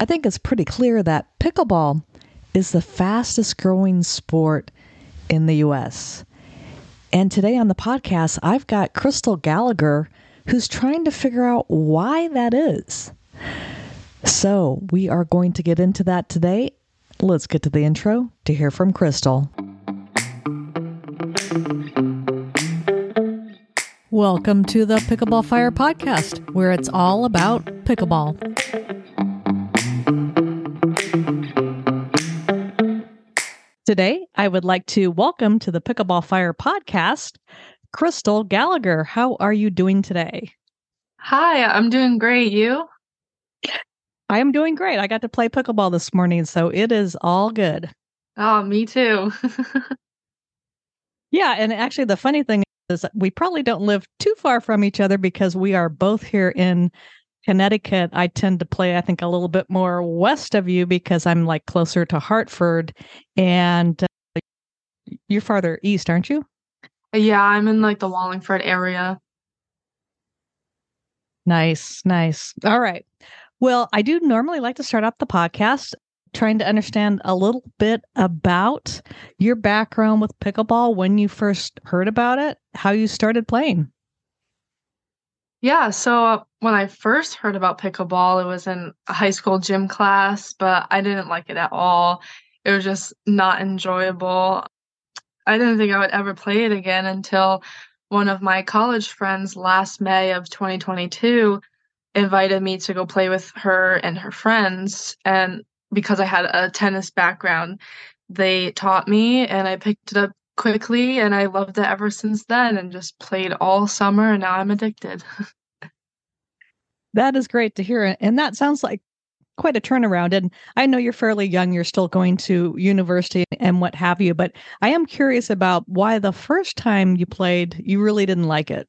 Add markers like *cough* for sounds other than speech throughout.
I think it's pretty clear that pickleball is the fastest growing sport in the US. And today on the podcast, I've got Crystal Gallagher who's trying to figure out why that is. So, we are going to get into that today. Let's get to the intro to hear from Crystal. Welcome to the Pickleball Fire podcast, where it's all about pickleball. Today, I would like to welcome to the Pickleball Fire podcast Crystal Gallagher. How are you doing today? Hi, I'm doing great. You? I am doing great. I got to play pickleball this morning, so it is all good. Oh, me too. *laughs* yeah, and actually, the funny thing is, we probably don't live too far from each other because we are both here in Connecticut. I tend to play, I think, a little bit more west of you because I'm like closer to Hartford, and uh, you're farther east, aren't you? Yeah, I'm in like the Wallingford area. Nice, nice. All right. Well, I do normally like to start off the podcast trying to understand a little bit about your background with pickleball, when you first heard about it, how you started playing. Yeah, so when I first heard about pickleball, it was in a high school gym class, but I didn't like it at all. It was just not enjoyable. I didn't think I would ever play it again until one of my college friends last May of 2022 invited me to go play with her and her friends. And because I had a tennis background, they taught me and I picked it up quickly and I loved it ever since then and just played all summer and now I'm addicted. *laughs* that is great to hear. And that sounds like quite a turnaround. And I know you're fairly young, you're still going to university and what have you, but I am curious about why the first time you played, you really didn't like it.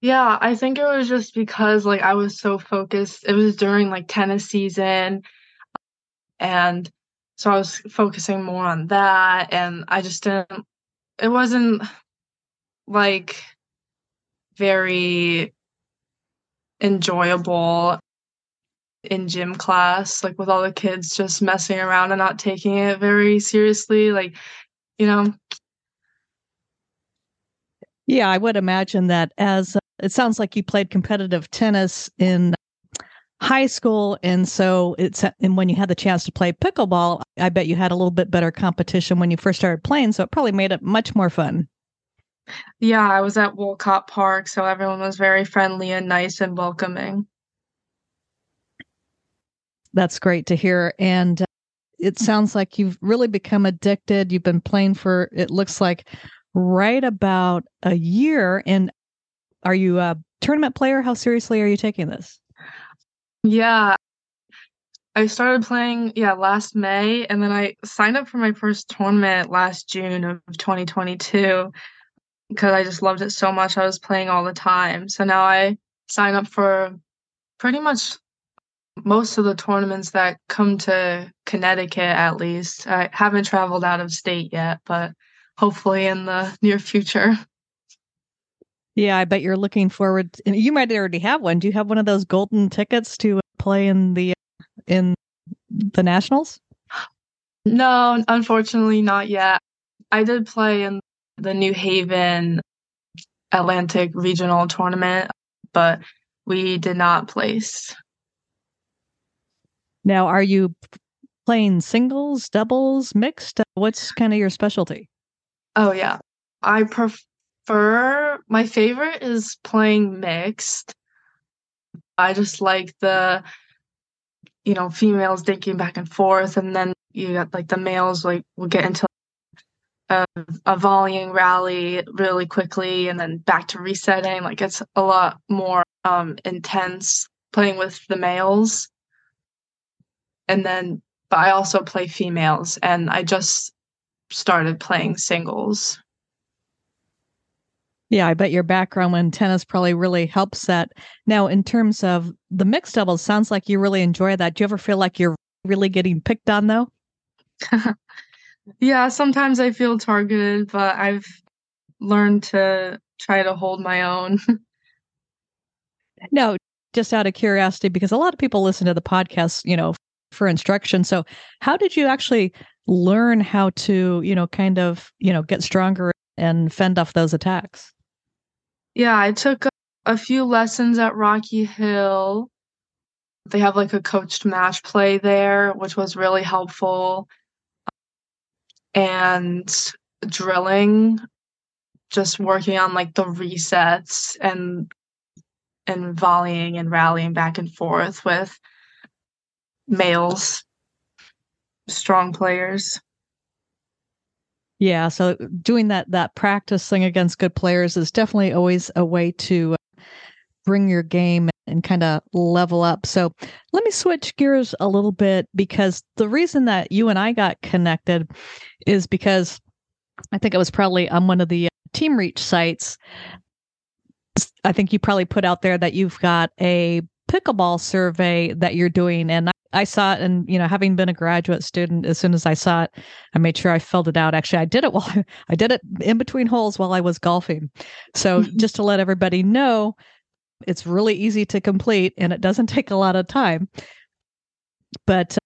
Yeah, I think it was just because like I was so focused. It was during like tennis season and so I was focusing more on that and I just didn't it wasn't like very enjoyable in gym class like with all the kids just messing around and not taking it very seriously like you know? Yeah i would imagine that as uh, it sounds like you played competitive tennis in high school. And so it's and when you had the chance to play pickleball i bet you had a little bit better competition when you first started playing. So it probably made it much more fun. Yeah i was at wolcott park so everyone was very friendly and nice and welcoming. That's great to hear. And uh, it sounds like you've really become addicted. You've been playing for it looks like right about a year. And are you a tournament player? How seriously are you taking this? Yeah. I started playing, yeah, last May, and then I signed up for my first tournament last June of 2022 because I just loved it so much. I was playing all the time. So now I sign up for pretty much most of the tournaments that come to Connecticut, at least. I haven't traveled out of state yet, but hopefully in the near future. *laughs* Yeah, I bet you're looking forward. To, you might already have one. Do you have one of those golden tickets to uh, play in the uh, in the nationals? No, unfortunately, not yet. I did play in the New Haven Atlantic Regional Tournament, but we did not place. Now, are you playing singles, doubles, mixed? What's kind of your specialty? Oh yeah, I prefer prefer my favorite is playing mixed. I just like the you know females dinking back and forth, and then you got like the males like will get into a, a volleying rally really quickly, and then back to resetting. Like it's a lot more um, intense playing with the males, and then but I also play females, and I just started playing singles. Yeah, I bet your background in tennis probably really helps that. Now, in terms of the mixed doubles, sounds like you really enjoy that. Do you ever feel like you're really getting picked on though? *laughs* yeah, sometimes I feel targeted, but I've learned to try to hold my own. *laughs* no, just out of curiosity, because a lot of people listen to the podcast, you know, for instruction. So, how did you actually learn how to, you know, kind of, you know, get stronger and fend off those attacks? Yeah, I took a, few lessons at Rocky Hill. They have like a coached match play there, which was really helpful. And drilling, just working on like the resets and and volleying and rallying back and forth with males, strong players. Yeah, so doing that that practice thing against good players is definitely always a way to uh, bring your game and kind of level up. So let me switch gears a little bit because the reason that you and I got connected is because I think it was probably on one of the uh, Team Reach sites. I think you probably put out there that you've got a pickleball survey that you're doing and I saw it, and you know, having been a graduate student, as soon as I saw it, I made sure I filled it out. Actually, I did it *laughs* while I did it in between holes while I was golfing. So mm-hmm. just to let everybody know, it's really easy to complete, and it doesn't *laughs* take a lot of time. But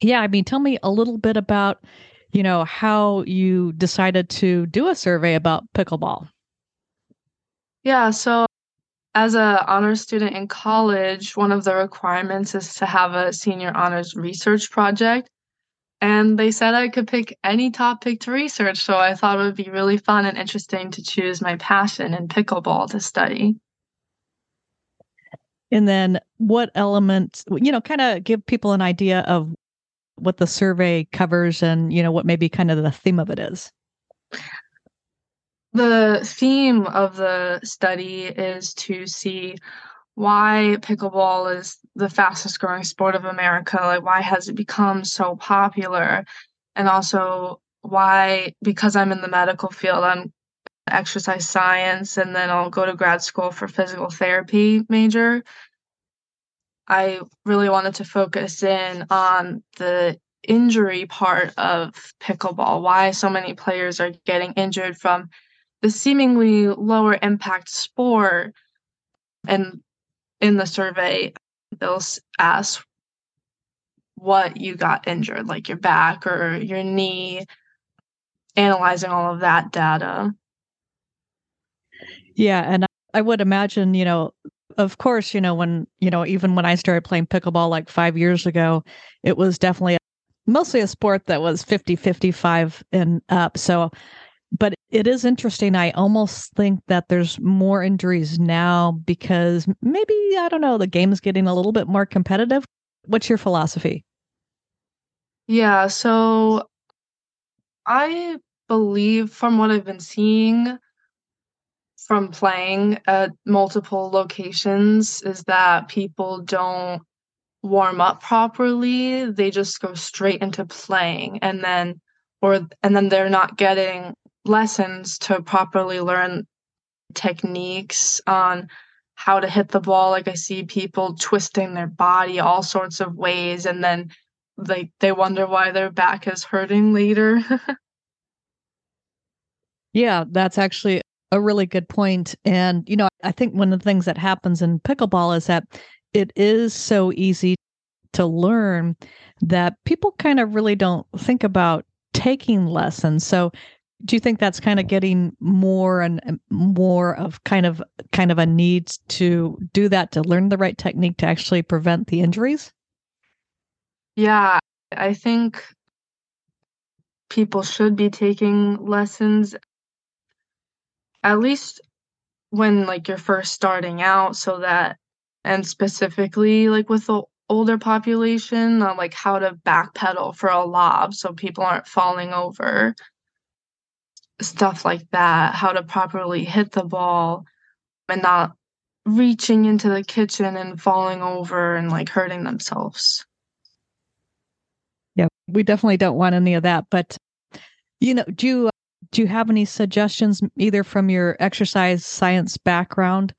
yeah, I mean, tell me a little bit about you know how you decided to do a survey about pickleball. Yeah, so as a honors student in college, one of the requirements is to have a senior honors research project. And they said I could pick any topic to research, so I thought it would be really fun and interesting to choose my passion in pickleball to study. And then what elements, you know, kind of give people an idea of what the survey covers and, you know, what maybe kind of the theme of it is. The theme of the study is to see why pickleball is the fastest growing sport of America. Like, why has it become so popular? And also, why, because I'm in the medical field, I'm exercise science and then I'll go to grad school for physical therapy major. I really wanted to focus in on the injury part of pickleball, why so many players are getting injured from the seemingly lower impact sport and in the survey they'll ask what you got injured like your back or your knee analyzing all of that data. Yeah and i would imagine you know of course you know when you know even when i started playing pickleball like five years ago it was definitely mostly a sport that was 50 55 and up. So but it is interesting. I almost think that there's more injuries now because maybe, I don't know, the game is getting a little bit more competitive. What's your philosophy? Yeah, so I believe from what I've been seeing from playing at multiple locations is that people don't warm up properly. They just go straight into playing and then or and then they're not getting lessons to properly learn techniques on how to hit the ball. Like I see people twisting their body all sorts of ways and then like they wonder why their back is hurting later. *laughs* yeah, that's actually a really good point. And you know, I think one of the things that happens in pickleball is that it is so easy to learn that people kind of really don't think about taking lessons. So do you think that's kind of getting more and more of kind of kind of a need to do that to learn the right technique to actually prevent the injuries? Yeah i think people should be taking lessons at least when like you're first starting out so that and specifically like with the older population uh, like how to backpedal for a lob so people aren't falling over stuff like that, how to properly hit the ball and not reaching into the kitchen and falling over and like hurting themselves. Yeah, we definitely don't want any of that. But you know, do you uh, do you have any suggestions either from your exercise science background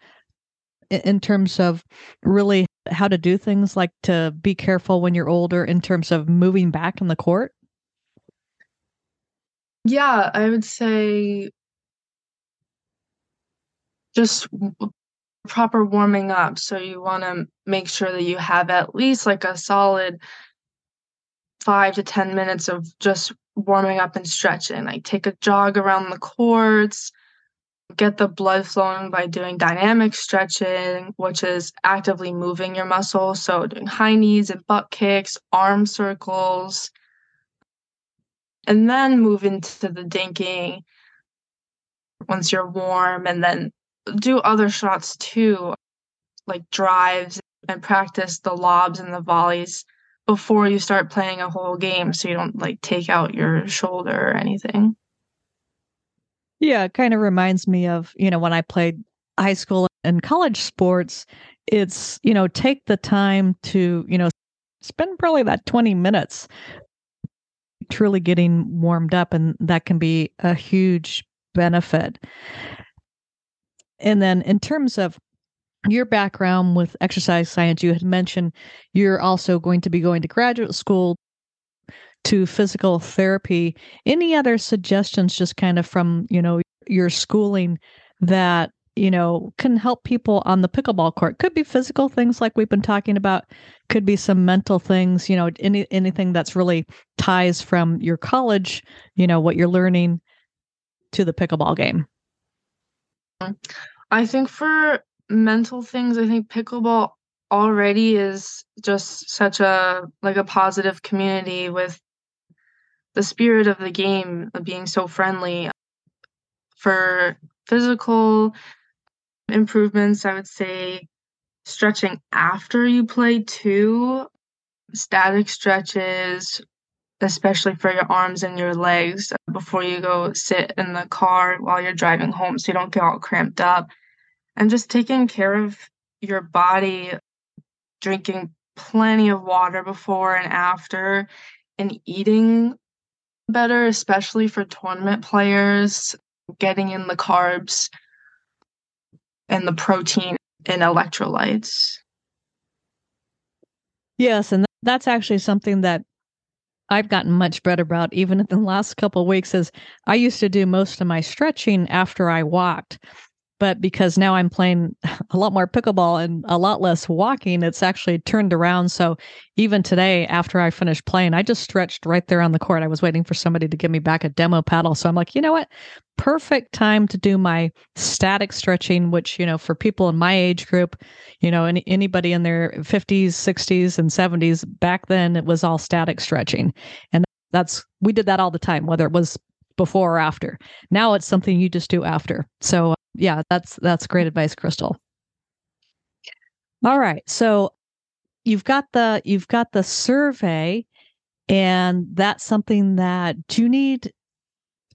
in terms of really how to do things like to be careful when you're older in terms of moving back in the court? Yeah, I would say just proper warming up. So you want to make sure that you have at least like a solid five to 10 minutes of just warming up and stretching. Like take a jog around the courts, get the blood flowing by doing dynamic stretching, which is actively moving your muscles. So doing high knees and butt kicks, arm circles, and then move into the dinking once you're warm and then do other shots too, like drives and practice the lobs and the volleys before you start playing a whole game so you don't like take out your shoulder or anything. Yeah, it kind of reminds me of, you know, when I played high school and college sports, it's, you know, take the time to, you know, spend probably that 20 minutes truly getting warmed up and that can be a huge benefit. And then in terms of your background with exercise science, you had mentioned you're also going to be going to graduate school to physical therapy. Any other suggestions, just kind of from, you know, your schooling that, you know, can help people on the pickleball court? Could be physical things like we've been talking about, could be some mental things, you know, any anything that's really ties from your college, you know, what you're learning to the pickleball game. I think for mental things, I think pickleball already is just such a like a positive community with the spirit of the game of being so friendly. For physical improvements, I would say stretching after you play too, static stretches, especially for your arms and your legs before you go sit in the car while you're driving home so you don't get all cramped up. And just taking care of your body, drinking plenty of water before and after, and eating better, especially for tournament players, getting in the carbs and the protein and electrolytes. Yes, and that's actually something that I've gotten much better about even in the last couple weeks is I used to do most of my stretching after I walked but because now I'm playing *laughs* a lot more pickleball and a lot less walking, it's actually turned around. So even today, after I finished playing, I just stretched right there on the court. I was waiting for somebody to give me back a demo paddle. So I'm like, you know what? Perfect time to do my static stretching, which, you know, for people in my age group, you know, any, anybody in their 50s, 60s, and 70s, back then it was all static stretching. And that's, we did that all the time, whether it was before or after. Now it's something you just do after. So yeah, that's that's great advice, Crystal. All right. So you've got the you've got the survey and that's something that you need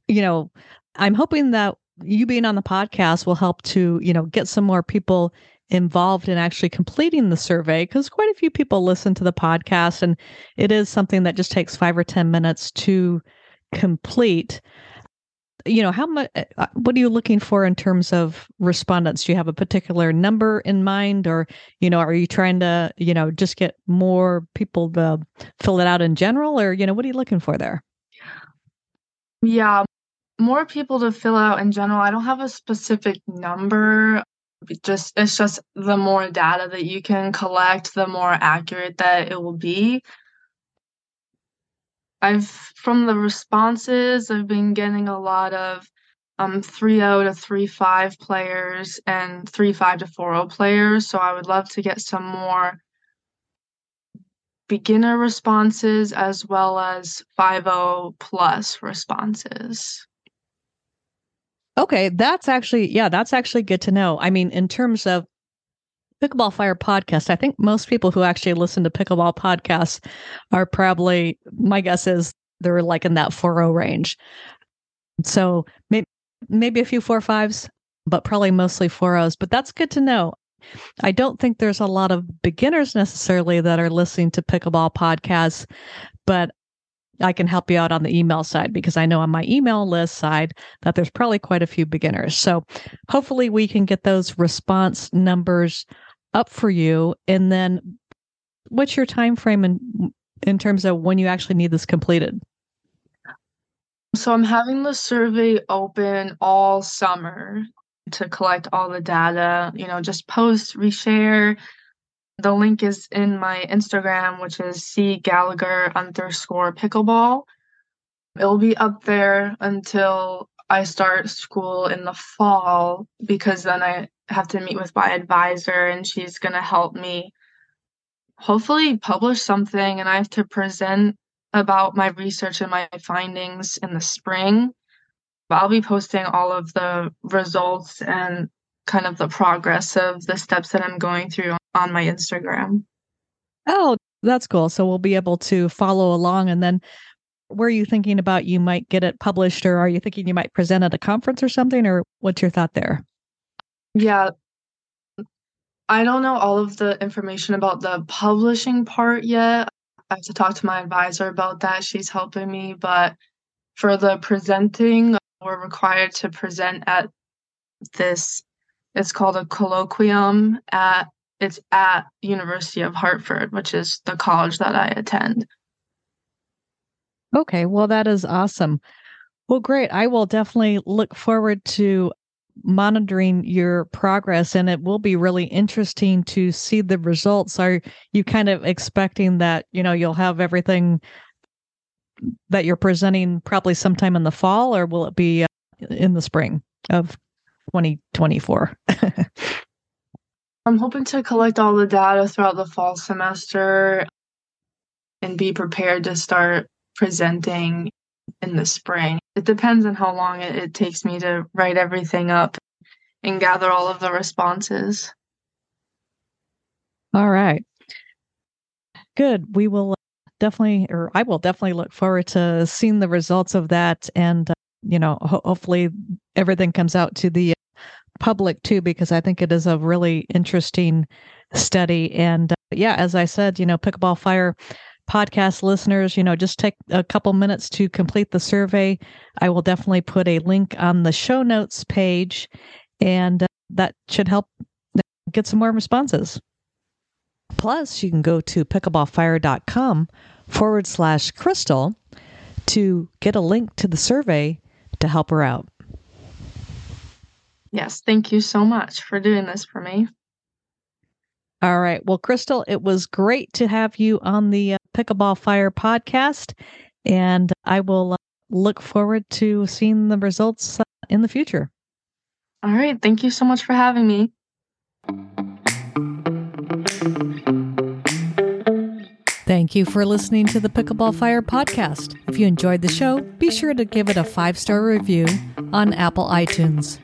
you know, I'm hoping that you being on the podcast will help to, you know, get some more people involved in actually completing the survey because quite a few people listen to the podcast and it is something that just takes 5 or 10 minutes to complete you know how much uh, uh, what are you looking for in terms of respondents? Do you have a particular number in mind or you know are you trying to you know just get more people to fill it out in general or you know what are you looking for there? Yeah more people to fill out in general. I don't have a specific number. Just it's just the more data that you can collect the more accurate that it will be I've from the responses, I've been getting a lot of um 3-0 to 3-5 players and 3-5 to 4-0 players. So I would love to get some more beginner responses as well as 5-0 plus responses. Okay, that's actually yeah, that's actually good to know. I mean, in terms of Pickleball Fire podcast, I think most people who actually listen to pickleball podcasts are probably, my guess is they're like in that 4 range. So maybe, maybe a few four fives, but probably mostly 4 But that's good to know. I don't think there's a lot of beginners necessarily that are listening to pickleball podcasts, but I can help you out on the email side because I know on my email list side that there's probably quite a few beginners. So hopefully we can get those response numbers up for you and then what's your time frame in in terms of when you actually need this completed? So I'm having the survey open all summer. to collect all the data, you know, just post, reshare. The link is in my Instagram, which is C Gallagher underscore pickleball. It'll be up there until I start school in the fall because then I have to meet with my advisor and she's going to help me hopefully publish something and I have to present about my research and my findings in the spring. I'll be posting all of the results and kind of the progress of the steps that I'm going through on my Instagram. Oh, that's cool. So we'll be able to follow along. And then were you thinking about you might get it published or are you thinking you might present at a conference or something? Or what's your thought there? Yeah. I don't know all of the information about the publishing part yet. I have to talk to my advisor about that. She's helping me. But for the presenting, we're required to present at this it's called a colloquium at it's at University of Hartford, which is the college that I attend. Okay, well that is awesome. Well, great. I will definitely look forward to monitoring your progress and it will be really interesting to see the results. Are you kind of expecting that, you know, you'll have everything that you're presenting probably sometime in the fall or will it be uh, in the spring of 2024? *laughs* I'm hoping to collect all the data throughout the fall semester and be prepared to start presenting in the spring. It depends on how long it, it takes me to write everything up and gather all of the responses. All right. Good. We will definitely, or I will definitely look forward to seeing the results of that. And, uh, you know, ho- hopefully everything comes out to the public too, because I think it is a really interesting study. And uh, yeah, as I said, you know, Pickleball Fire podcast listeners, you know, just take a couple minutes to complete the survey. I will definitely put a link on the show notes page, and uh, that should help get some more responses. Plus, you can go to pickleballfire.com forward slash crystal to get a link to the survey to help her out. Yes, thank you so much for doing this for me. All right. Well, Crystal, it was great to have you on the uh, Pickleball Fire podcast, and I will uh, look forward to seeing the results uh, in the future. All right. Thank you so much for having me. Thank you for listening to the Pickleball Fire podcast. If you enjoyed the show, be sure to give it a five star review on Apple iTunes.